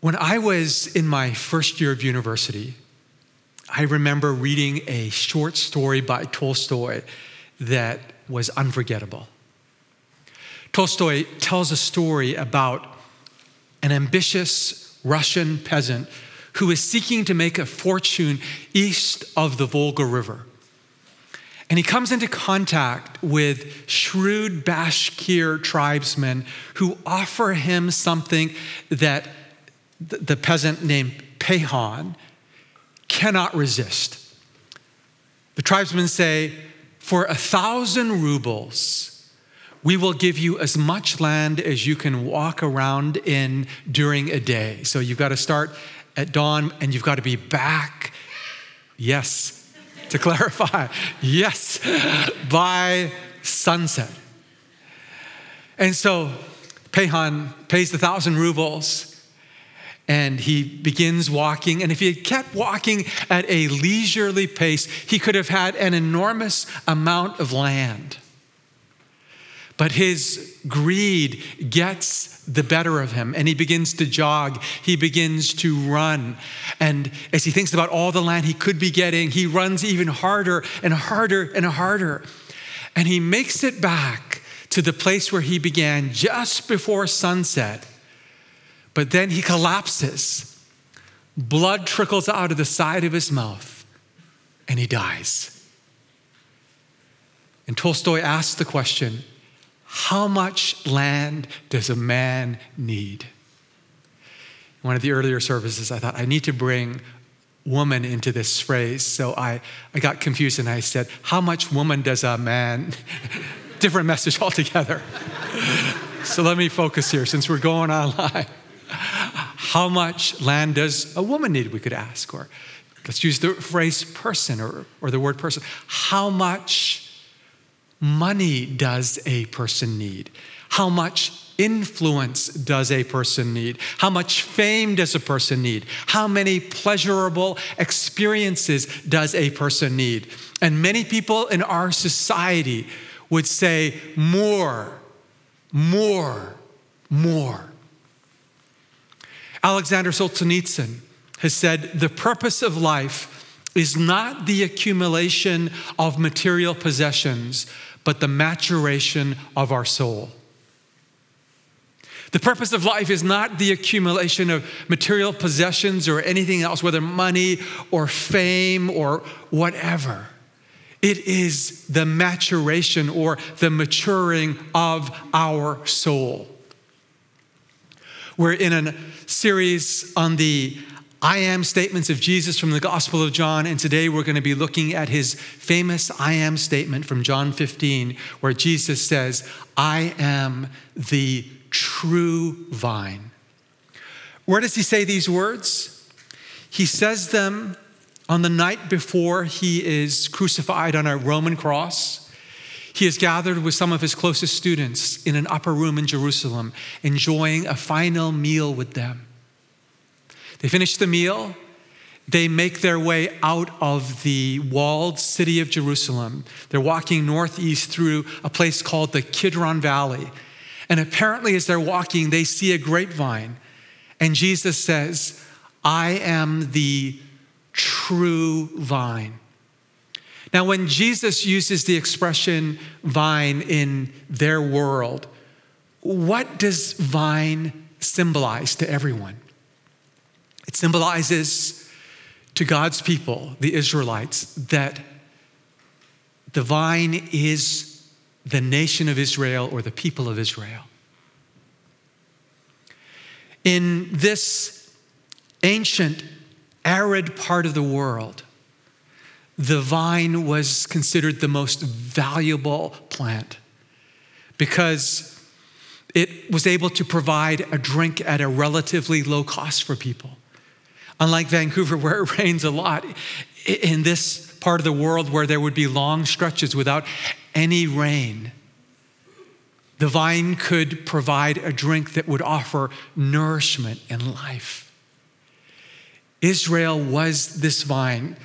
When I was in my first year of university, I remember reading a short story by Tolstoy that was unforgettable. Tolstoy tells a story about an ambitious Russian peasant who is seeking to make a fortune east of the Volga River. And he comes into contact with shrewd Bashkir tribesmen who offer him something that the peasant named Pehan cannot resist. The tribesmen say, For a thousand rubles, we will give you as much land as you can walk around in during a day. So you've got to start at dawn and you've got to be back, yes, to clarify, yes, by sunset. And so Pehan pays the thousand rubles and he begins walking. And if he had kept walking at a leisurely pace, he could have had an enormous amount of land. But his greed gets the better of him and he begins to jog. He begins to run. And as he thinks about all the land he could be getting, he runs even harder and harder and harder. And he makes it back to the place where he began just before sunset. But then he collapses. Blood trickles out of the side of his mouth, and he dies. And Tolstoy asks the question how much land does a man need? One of the earlier services, I thought, I need to bring woman into this phrase. So I, I got confused and I said, How much woman does a man? Different message altogether. so let me focus here since we're going online. How much land does a woman need? We could ask. Or let's use the phrase person or, or the word person. How much money does a person need? How much influence does a person need? How much fame does a person need? How many pleasurable experiences does a person need? And many people in our society would say, more, more, more. Alexander Solzhenitsyn has said the purpose of life is not the accumulation of material possessions, but the maturation of our soul. The purpose of life is not the accumulation of material possessions or anything else, whether money or fame or whatever. It is the maturation or the maturing of our soul. We're in a series on the I am statements of Jesus from the Gospel of John, and today we're going to be looking at his famous I am statement from John 15, where Jesus says, I am the true vine. Where does he say these words? He says them on the night before he is crucified on a Roman cross. He is gathered with some of his closest students in an upper room in Jerusalem, enjoying a final meal with them. They finish the meal. They make their way out of the walled city of Jerusalem. They're walking northeast through a place called the Kidron Valley. And apparently, as they're walking, they see a grapevine. And Jesus says, I am the true vine. Now, when Jesus uses the expression vine in their world, what does vine symbolize to everyone? It symbolizes to God's people, the Israelites, that the vine is the nation of Israel or the people of Israel. In this ancient, arid part of the world, the vine was considered the most valuable plant because it was able to provide a drink at a relatively low cost for people. Unlike Vancouver, where it rains a lot, in this part of the world where there would be long stretches without any rain, the vine could provide a drink that would offer nourishment and life. Israel was this vine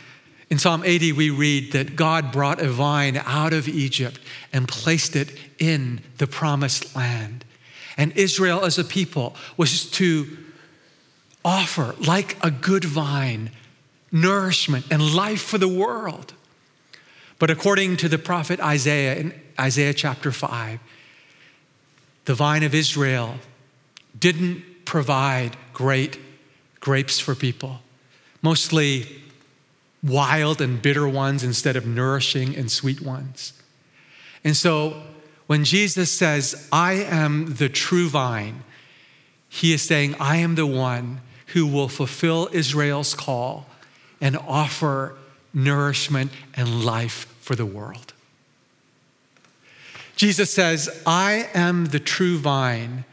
in Psalm 80, we read that God brought a vine out of Egypt and placed it in the promised land. And Israel, as a people, was to offer, like a good vine, nourishment and life for the world. But according to the prophet Isaiah in Isaiah chapter 5, the vine of Israel didn't provide great grapes for people, mostly wild and bitter ones instead of nourishing and sweet ones. And so when Jesus says, I am the true vine, he is saying, I am the one who will fulfill Israel's call and offer nourishment and life for the world. Jesus says, I am the true vine.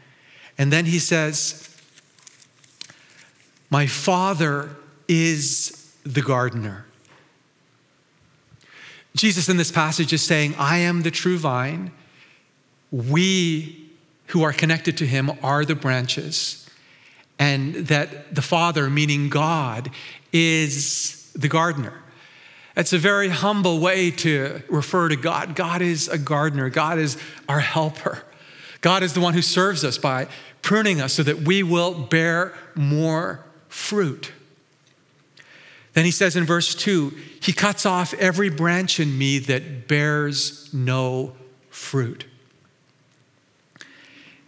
And then he says, My Father is the gardener. Jesus in this passage is saying, I am the true vine. We who are connected to him are the branches. And that the Father, meaning God, is the gardener. It's a very humble way to refer to God. God is a gardener, God is our helper. God is the one who serves us by pruning us so that we will bear more fruit. Then he says in verse 2 He cuts off every branch in me that bears no fruit.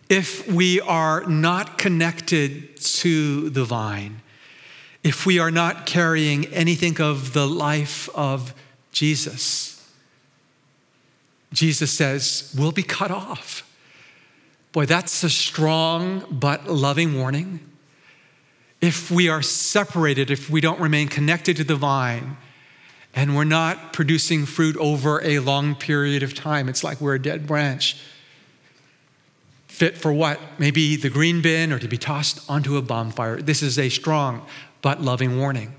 If we are not connected to the vine, if we are not carrying anything of the life of Jesus, Jesus says, we'll be cut off. Boy, that's a strong but loving warning if we are separated, if we don't remain connected to the vine, and we're not producing fruit over a long period of time, it's like we're a dead branch. Fit for what? Maybe the green bin or to be tossed onto a bonfire. This is a strong but loving warning.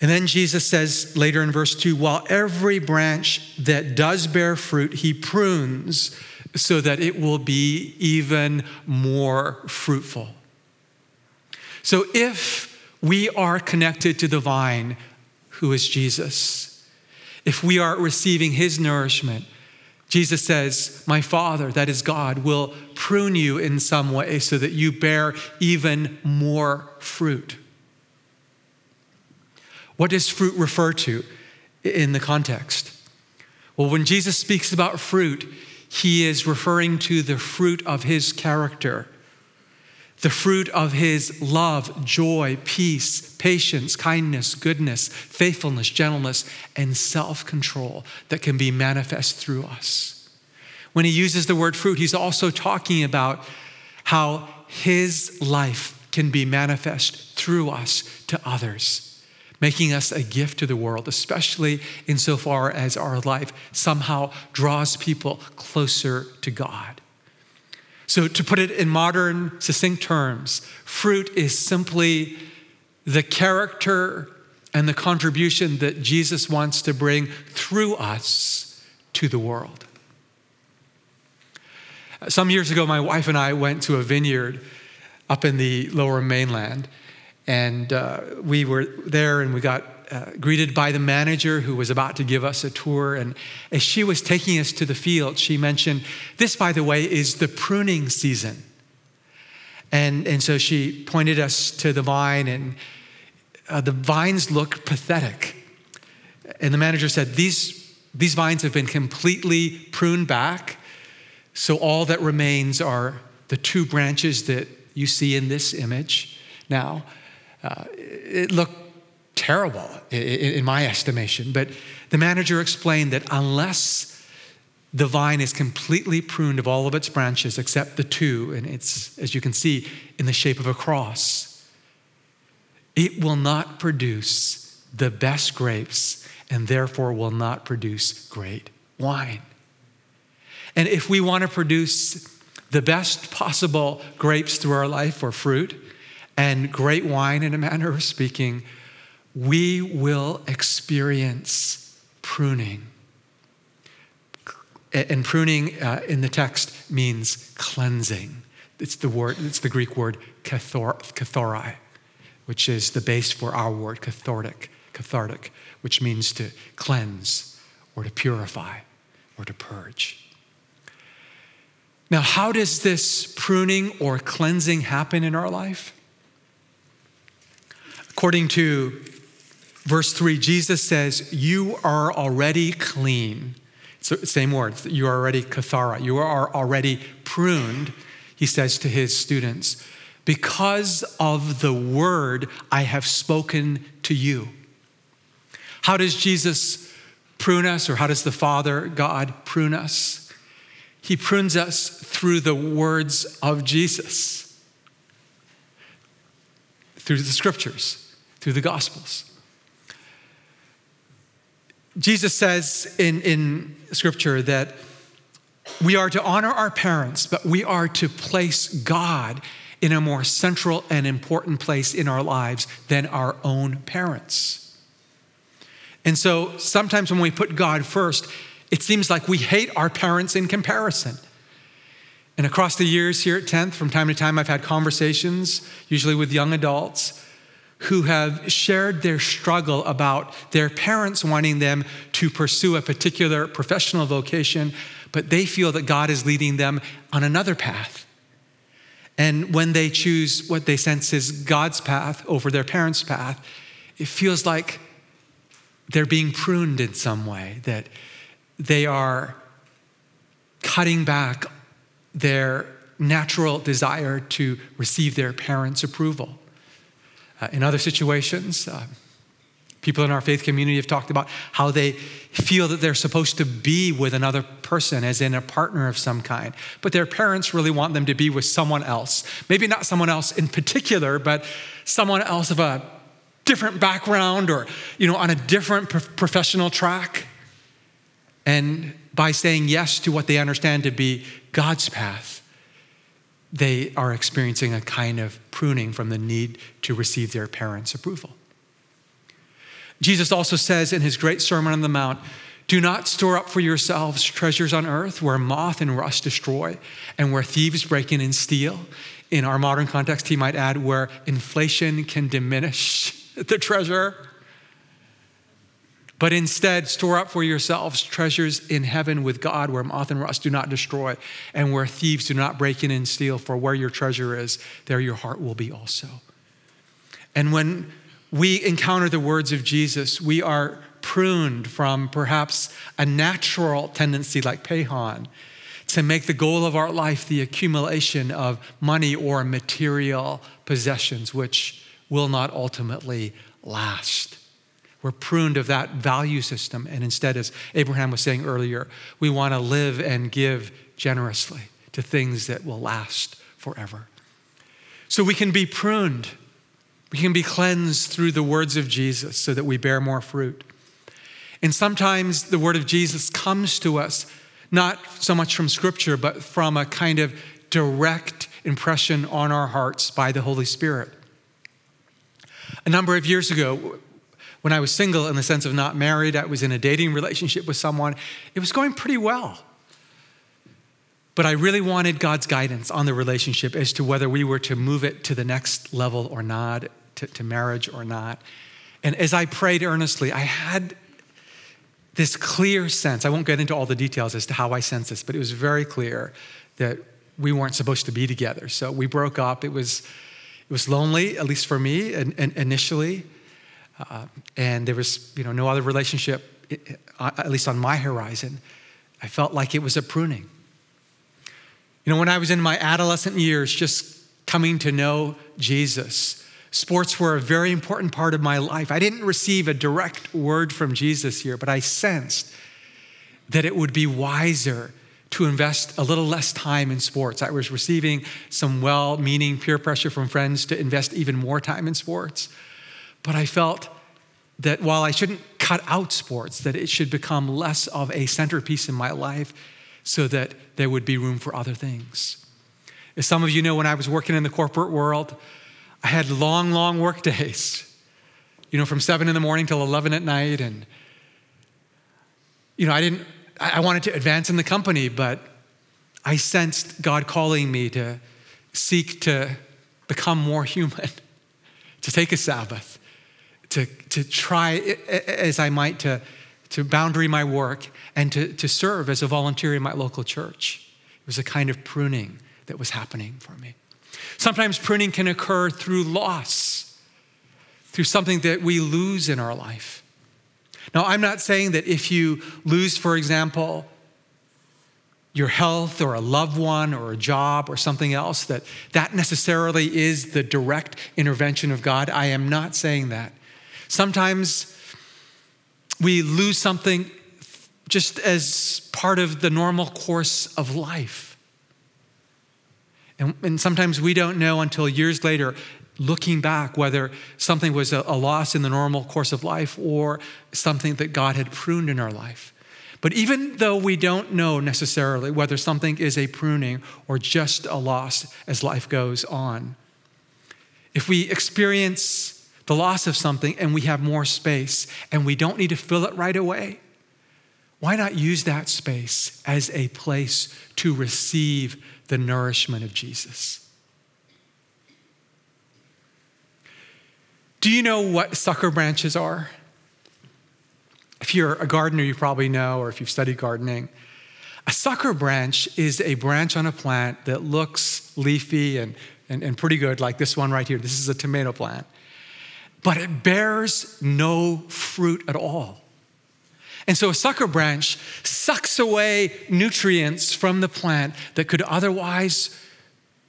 And then Jesus says later in verse 2 while every branch that does bear fruit, he prunes so that it will be even more fruitful. So if we are connected to the vine, who is Jesus, if we are receiving his nourishment, Jesus says, My Father, that is God, will prune you in some way so that you bear even more fruit. What does fruit refer to in the context? Well, when Jesus speaks about fruit, he is referring to the fruit of his character the fruit of his love, joy, peace, patience, kindness, goodness, faithfulness, gentleness, and self control that can be manifest through us. When he uses the word fruit, he's also talking about how his life can be manifest through us to others, making us a gift to the world, especially insofar as our life somehow draws people closer to God. So, to put it in modern, succinct terms, fruit is simply the character and the contribution that Jesus wants to bring through us to the world. Some years ago, my wife and I went to a vineyard up in the lower mainland, and uh, we were there and we got uh, greeted by the manager who was about to give us a tour. And as she was taking us to the field, she mentioned, This, by the way, is the pruning season. And, and so she pointed us to the vine, and uh, the vines look pathetic. And the manager said, these, these vines have been completely pruned back. So all that remains are the two branches that you see in this image now. Uh, it looked terrible in my estimation. But the manager explained that unless the vine is completely pruned of all of its branches except the two, and it's, as you can see, in the shape of a cross, it will not produce the best grapes and therefore will not produce great wine. And if we want to produce the best possible grapes through our life or fruit and great wine, in a manner of speaking, we will experience pruning. And pruning uh, in the text means cleansing. It's the word, it's the Greek word kathor, kathori, which is the base for our word cathartic, cathartic, which means to cleanse or to purify or to purge. Now, how does this pruning or cleansing happen in our life? According to verse 3, Jesus says, You are already clean. So, same words, you are already kathara, you are already pruned, he says to his students, because of the word I have spoken to you. How does Jesus prune us, or how does the Father, God, prune us? He prunes us through the words of Jesus, through the scriptures, through the gospels. Jesus says in, in scripture that we are to honor our parents, but we are to place God in a more central and important place in our lives than our own parents. And so sometimes when we put God first, it seems like we hate our parents in comparison. And across the years here at 10th, from time to time, I've had conversations, usually with young adults, who have shared their struggle about their parents wanting them to pursue a particular professional vocation, but they feel that God is leading them on another path. And when they choose what they sense is God's path over their parents' path, it feels like they're being pruned in some way, that they are cutting back their natural desire to receive their parents' approval. Uh, in other situations, uh, people in our faith community have talked about how they feel that they're supposed to be with another person, as in a partner of some kind, but their parents really want them to be with someone else. Maybe not someone else in particular, but someone else of a different background or you know on a different professional track. And by saying yes to what they understand to be God's path they are experiencing a kind of pruning from the need to receive their parents' approval. Jesus also says in his great Sermon on the Mount, do not store up for yourselves treasures on earth where moth and rust destroy and where thieves break in and steal. In our modern context, he might add, where inflation can diminish the treasure but instead, store up for yourselves treasures in heaven with God where moth and rust do not destroy and where thieves do not break in and steal. For where your treasure is, there your heart will be also. And when we encounter the words of Jesus, we are pruned from perhaps a natural tendency like Pehan to make the goal of our life the accumulation of money or material possessions, which will not ultimately last. We're pruned of that value system. And instead, as Abraham was saying earlier, we want to live and give generously to things that will last forever. So we can be pruned. We can be cleansed through the words of Jesus so that we bear more fruit. And sometimes the word of Jesus comes to us not so much from scripture, but from a kind of direct impression on our hearts by the Holy Spirit. A number of years ago, when I was single, in the sense of not married, I was in a dating relationship with someone. It was going pretty well. But I really wanted God's guidance on the relationship as to whether we were to move it to the next level or not, to, to marriage or not. And as I prayed earnestly, I had this clear sense. I won't get into all the details as to how I sensed this, but it was very clear that we weren't supposed to be together. So we broke up. It was, it was lonely, at least for me, and, and initially. Uh, and there was you know, no other relationship, at least on my horizon. I felt like it was a pruning. You know, when I was in my adolescent years, just coming to know Jesus, sports were a very important part of my life. I didn't receive a direct word from Jesus here, but I sensed that it would be wiser to invest a little less time in sports. I was receiving some well meaning peer pressure from friends to invest even more time in sports. But I felt that while I shouldn't cut out sports, that it should become less of a centerpiece in my life so that there would be room for other things. As some of you know, when I was working in the corporate world, I had long, long work days, you know, from seven in the morning till 11 at night. And, you know, I didn't, I wanted to advance in the company, but I sensed God calling me to seek to become more human, to take a Sabbath, to, to try as I might to, to boundary my work and to, to serve as a volunteer in my local church. It was a kind of pruning that was happening for me. Sometimes pruning can occur through loss, through something that we lose in our life. Now, I'm not saying that if you lose, for example, your health or a loved one or a job or something else that that necessarily is the direct intervention of God. I am not saying that. Sometimes we lose something just as part of the normal course of life. And, and sometimes we don't know until years later, looking back, whether something was a, a loss in the normal course of life or something that God had pruned in our life. But even though we don't know necessarily whether something is a pruning or just a loss as life goes on, if we experience the loss of something and we have more space and we don't need to fill it right away, why not use that space as a place to receive the nourishment of Jesus? Do you know what sucker branches are? If you're a gardener, you probably know, or if you've studied gardening. A sucker branch is a branch on a plant that looks leafy and, and, and pretty good, like this one right here. This is a tomato plant. But it bears no fruit at all. And so a sucker branch sucks away nutrients from the plant that could otherwise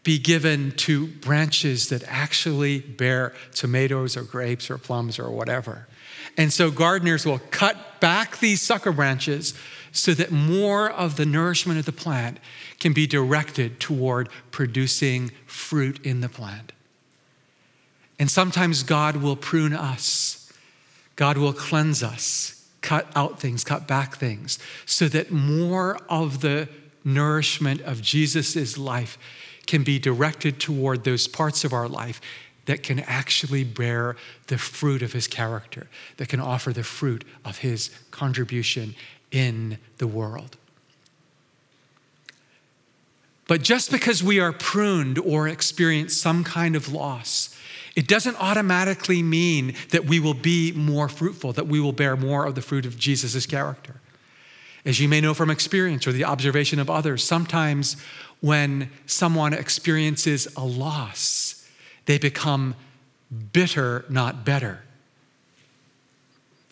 be given to branches that actually bear tomatoes or grapes or plums or whatever. And so gardeners will cut back these sucker branches so that more of the nourishment of the plant can be directed toward producing fruit in the plant. And sometimes God will prune us, God will cleanse us, cut out things, cut back things, so that more of the nourishment of Jesus' life can be directed toward those parts of our life that can actually bear the fruit of his character, that can offer the fruit of his contribution in the world. But just because we are pruned or experience some kind of loss, it doesn't automatically mean that we will be more fruitful, that we will bear more of the fruit of Jesus' character. As you may know from experience or the observation of others, sometimes when someone experiences a loss, they become bitter, not better.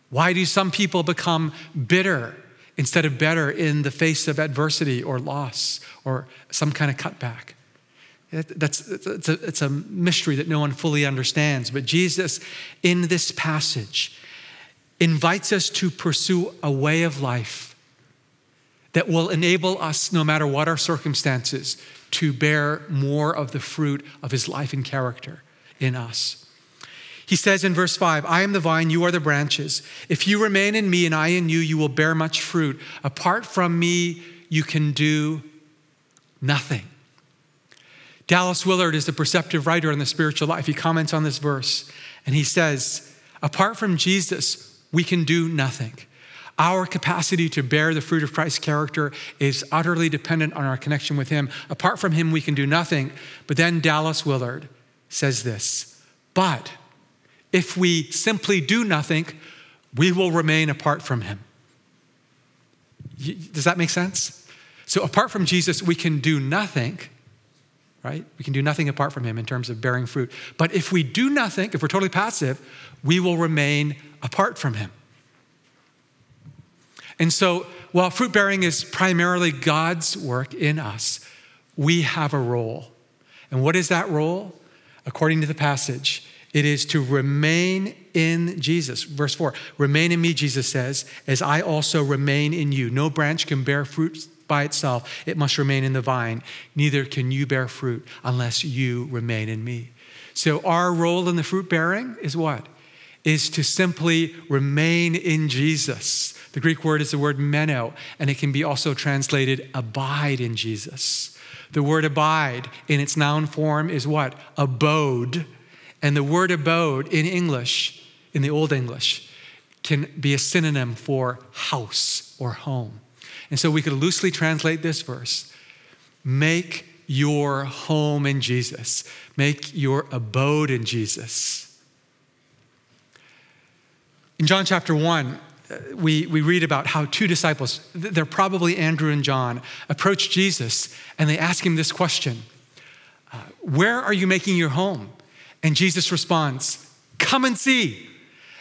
Why do some people become bitter instead of better in the face of adversity or loss or some kind of cutback? That's, it's, a, it's a mystery that no one fully understands. But Jesus, in this passage, invites us to pursue a way of life that will enable us, no matter what our circumstances, to bear more of the fruit of his life and character in us. He says in verse 5, I am the vine, you are the branches. If you remain in me and I in you, you will bear much fruit. Apart from me, you can do nothing. Dallas Willard is a perceptive writer on the spiritual life. He comments on this verse and he says, Apart from Jesus, we can do nothing. Our capacity to bear the fruit of Christ's character is utterly dependent on our connection with Him. Apart from Him, we can do nothing. But then Dallas Willard says this But if we simply do nothing, we will remain apart from Him. Does that make sense? So, apart from Jesus, we can do nothing, right? We can do nothing apart from Him in terms of bearing fruit. But if we do nothing, if we're totally passive, we will remain apart from Him. And so, while fruit bearing is primarily God's work in us, we have a role. And what is that role? According to the passage, it is to remain in Jesus. Verse 4 Remain in me, Jesus says, as I also remain in you. No branch can bear fruit by itself, it must remain in the vine. Neither can you bear fruit unless you remain in me. So, our role in the fruit bearing is what? Is to simply remain in Jesus. The Greek word is the word meno, and it can be also translated abide in Jesus. The word abide in its noun form is what? Abode. And the word abode in English, in the Old English, can be a synonym for house or home. And so we could loosely translate this verse make your home in Jesus, make your abode in Jesus. In John chapter 1, we, we read about how two disciples, they're probably Andrew and John, approach Jesus and they ask him this question uh, Where are you making your home? And Jesus responds, Come and see.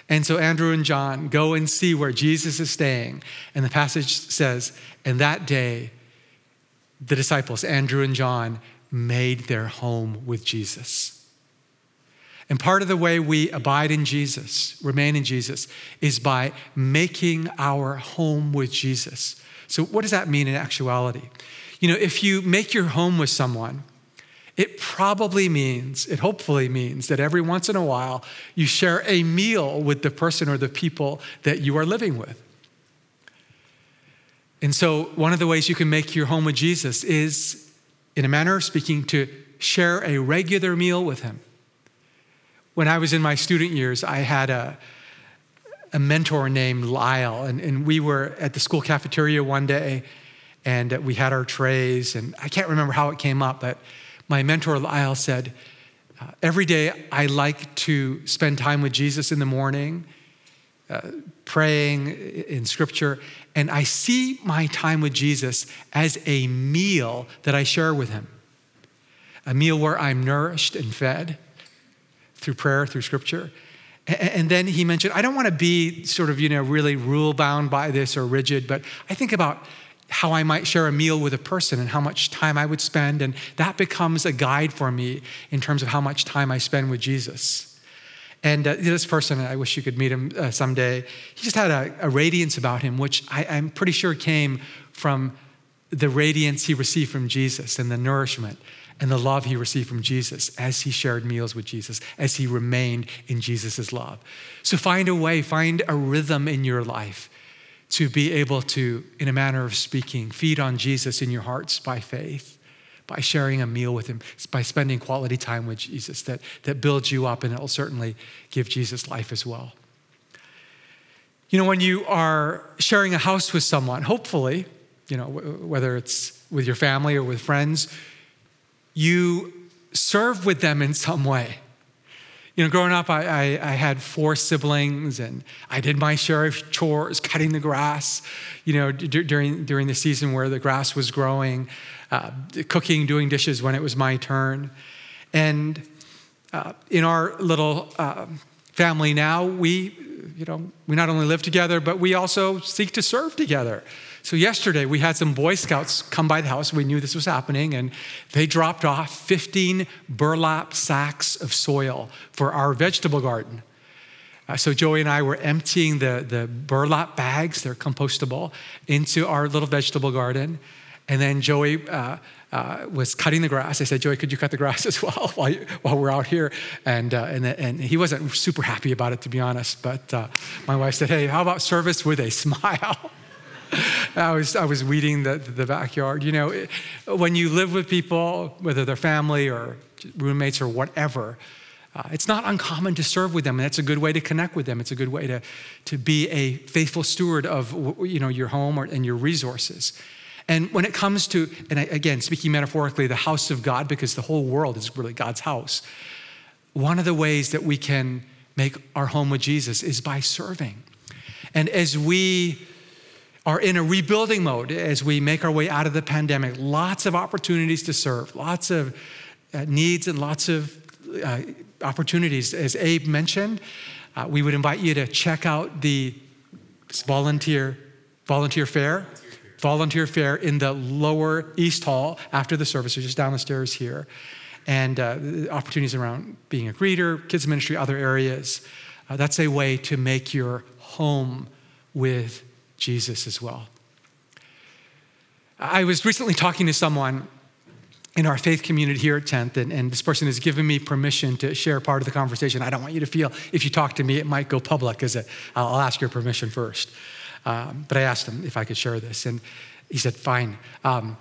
And so Andrew and John go and see where Jesus is staying. And the passage says, And that day, the disciples, Andrew and John, made their home with Jesus. And part of the way we abide in Jesus, remain in Jesus, is by making our home with Jesus. So, what does that mean in actuality? You know, if you make your home with someone, it probably means, it hopefully means that every once in a while you share a meal with the person or the people that you are living with. And so, one of the ways you can make your home with Jesus is, in a manner of speaking, to share a regular meal with him. When I was in my student years, I had a, a mentor named Lyle, and, and we were at the school cafeteria one day, and we had our trays, and I can't remember how it came up, but my mentor Lyle said, uh, Every day I like to spend time with Jesus in the morning, uh, praying in scripture, and I see my time with Jesus as a meal that I share with him. A meal where I'm nourished and fed through prayer, through scripture. And then he mentioned, I don't want to be sort of, you know, really rule bound by this or rigid, but I think about how I might share a meal with a person and how much time I would spend. And that becomes a guide for me in terms of how much time I spend with Jesus. And uh, this person, I wish you could meet him uh, someday, he just had a, a radiance about him, which I, I'm pretty sure came from the radiance he received from Jesus and the nourishment and the love he received from Jesus as he shared meals with Jesus, as he remained in Jesus' love. So find a way, find a rhythm in your life to be able to, in a manner of speaking, feed on Jesus in your hearts by faith, by sharing a meal with him, by spending quality time with Jesus that, that builds you up and it will certainly give Jesus life as well. You know, when you are sharing a house with someone, hopefully, you know, whether it's with your family or with friends, you serve with them in some way. You know, growing up, I, I, I, had four siblings and I did my share of chores, cutting the grass, you know, d- during, during the season where the grass was growing, uh, cooking, doing dishes when it was my turn. And uh, in our little uh, family now, we, you know, we not only live together, but we also seek to serve together. So, yesterday we had some Boy Scouts come by the house. We knew this was happening, and they dropped off 15 burlap sacks of soil for our vegetable garden. Uh, so, Joey and I were emptying the, the burlap bags, they're compostable, into our little vegetable garden. And then Joey uh, uh, was cutting the grass. I said, Joey, could you cut the grass as well while, you, while we're out here? And, uh, and, and he wasn't super happy about it, to be honest. But uh, my wife said, hey, how about service with a smile? I was, I was weeding the, the backyard. You know, when you live with people, whether they're family or roommates or whatever, uh, it's not uncommon to serve with them, and that's a good way to connect with them. It's a good way to, to be a faithful steward of you know, your home or, and your resources. And when it comes to, and again, speaking metaphorically, the house of God, because the whole world is really God's house, one of the ways that we can make our home with Jesus is by serving. And as we are in a rebuilding mode as we make our way out of the pandemic. Lots of opportunities to serve, lots of uh, needs, and lots of uh, opportunities. As Abe mentioned, uh, we would invite you to check out the volunteer volunteer fair. Volunteer fair in the lower east hall after the service, so just down the stairs here, and uh, opportunities around being a greeter, kids ministry, other areas. Uh, that's a way to make your home with Jesus as well. I was recently talking to someone in our faith community here at 10th, and, and, this person has given me permission to share part of the conversation. I don't want you to feel if you talk to me, it might go public, because I'll ask your permission first. Um, but I asked him if I could share this, and he said, fine. Um,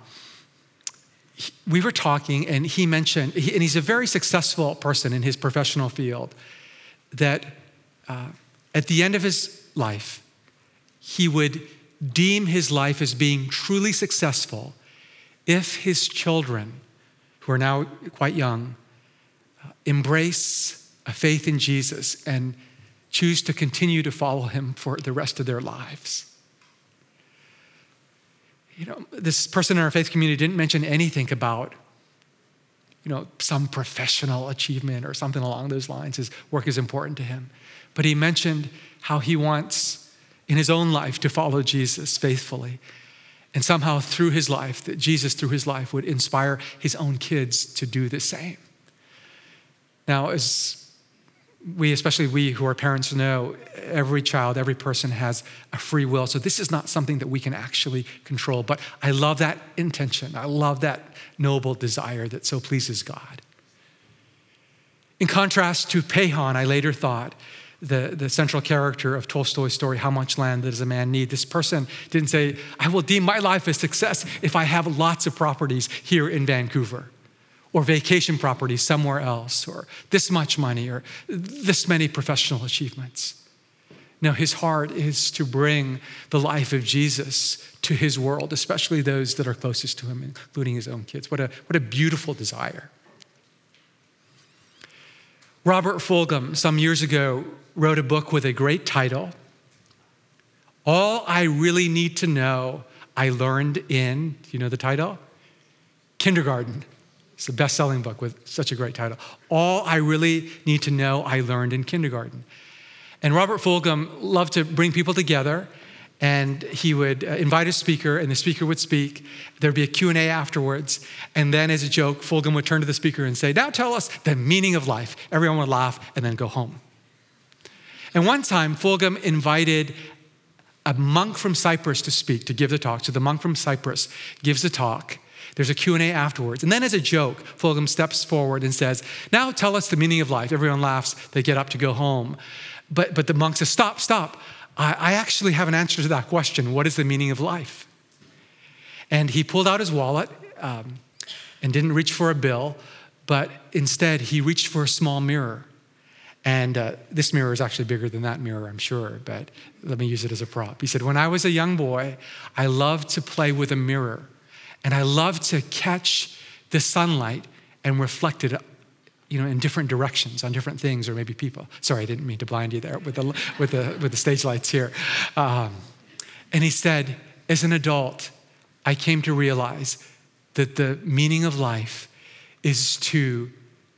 we were talking, and he mentioned, and he's a very successful person in his professional field, that uh, at the end of his life, he would deem his life as being truly successful if his children, who are now quite young, uh, embrace a faith in Jesus and choose to continue to follow him for the rest of their lives. You know, this person in our faith community didn't mention anything about you know, some professional achievement or something along those lines. His work is important to him. But he mentioned how he wants in his own life to follow Jesus faithfully. And somehow through his life, that Jesus through his life would inspire his own kids to do the same. Now, as we, especially we who are parents, know every child, every person has a free will. So this is not something that we can actually control. But I love that intention. I love that noble desire that so pleases God. In contrast to Peyhan, I later thought, the, the central character of Tolstoy's story, How Much Land Does a Man Need? This person didn't say, I will deem my life a success if I have lots of properties here in Vancouver or vacation property somewhere else, or this much money, or this many professional achievements. No, his heart is to bring the life of Jesus to his world, especially those that are closest to him, including his own kids. What a, what a beautiful desire. Robert Fulghum, some years ago, wrote a book with a great title All I Really Need to Know I Learned in, do you know the title? Kindergarten. It's a best selling book with such a great title. All I Really Need to Know I Learned in Kindergarten. And Robert Fulghum loved to bring people together and he would uh, invite a speaker and the speaker would speak there'd be a q&a afterwards and then as a joke fulghum would turn to the speaker and say now tell us the meaning of life everyone would laugh and then go home and one time fulghum invited a monk from cyprus to speak to give the talk so the monk from cyprus gives the talk there's a Q&A afterwards. And then as a joke, Fulghum steps forward and says, now tell us the meaning of life. Everyone laughs. They get up to go home. But, but the monk says, stop, stop. I, I actually have an answer to that question. What is the meaning of life? And he pulled out his wallet um, and didn't reach for a bill, but instead he reached for a small mirror. And uh, this mirror is actually bigger than that mirror, I'm sure, but let me use it as a prop. He said, When I was a young boy, I loved to play with a mirror. And I loved to catch the sunlight and reflect it you know, in different directions on different things or maybe people. Sorry, I didn't mean to blind you there with the, with the, with the stage lights here. Um, and he said, as an adult, I came to realize that the meaning of life is to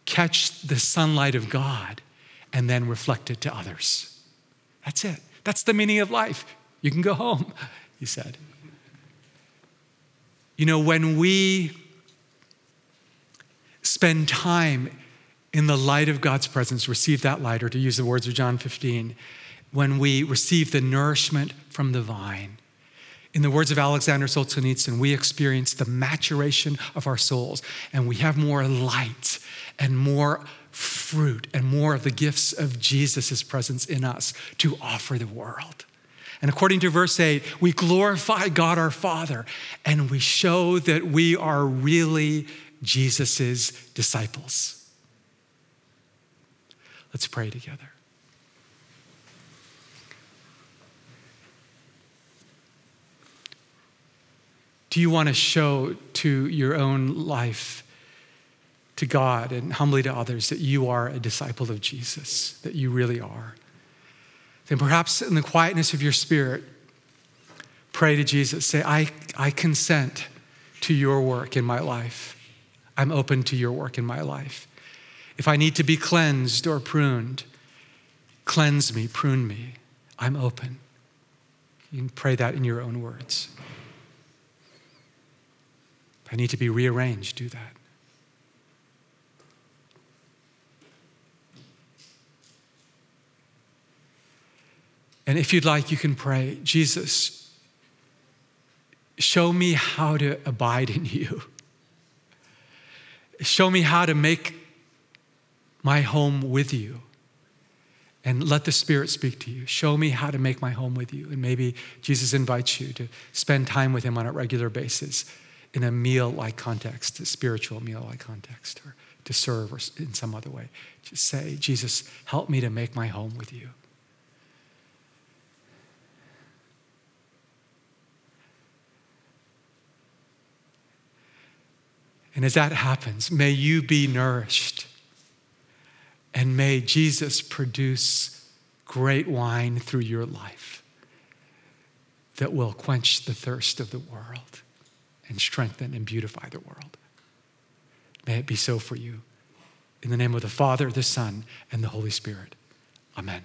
catch the sunlight of God and then reflect it to others. That's it. That's the meaning of life. You can go home, he said. You know, when we spend time in the light of God's presence, receive that light, or to use the words of John 15, when we receive the nourishment from the vine. In the words of Alexander Solzhenitsyn, we experience the maturation of our souls and we have more light and more fruit and more of the gifts of Jesus' presence in us to offer the world. And according to verse 8, we glorify God our Father and we show that we are really Jesus' disciples. Let's pray together. Do you want to show to your own life, to God, and humbly to others that you are a disciple of Jesus, that you really are? then perhaps in the quietness of your spirit, pray to Jesus. Say, I, I consent to your work in my life. I'm open to your work in my life. If I need to be cleansed or pruned, cleanse me, prune me. I'm open. You can pray that in your own words. If I need to be rearranged, do that. And if you'd like, you can pray Jesus, show me how to abide in you. Show me how to make my home with you. And let the Spirit speak to you. Show me how to make my home with you. And maybe Jesus invites you to spend time with Him on a regular basis in a meal like context, a spiritual meal like context, or to serve or in some other way. Just say, Jesus, help me to make my home with you. And as that happens, may you be nourished. And may Jesus produce great wine through your life that will quench the thirst of the world and strengthen and beautify the world. May it be so for you. In the name of the Father, the Son, and the Holy Spirit. Amen.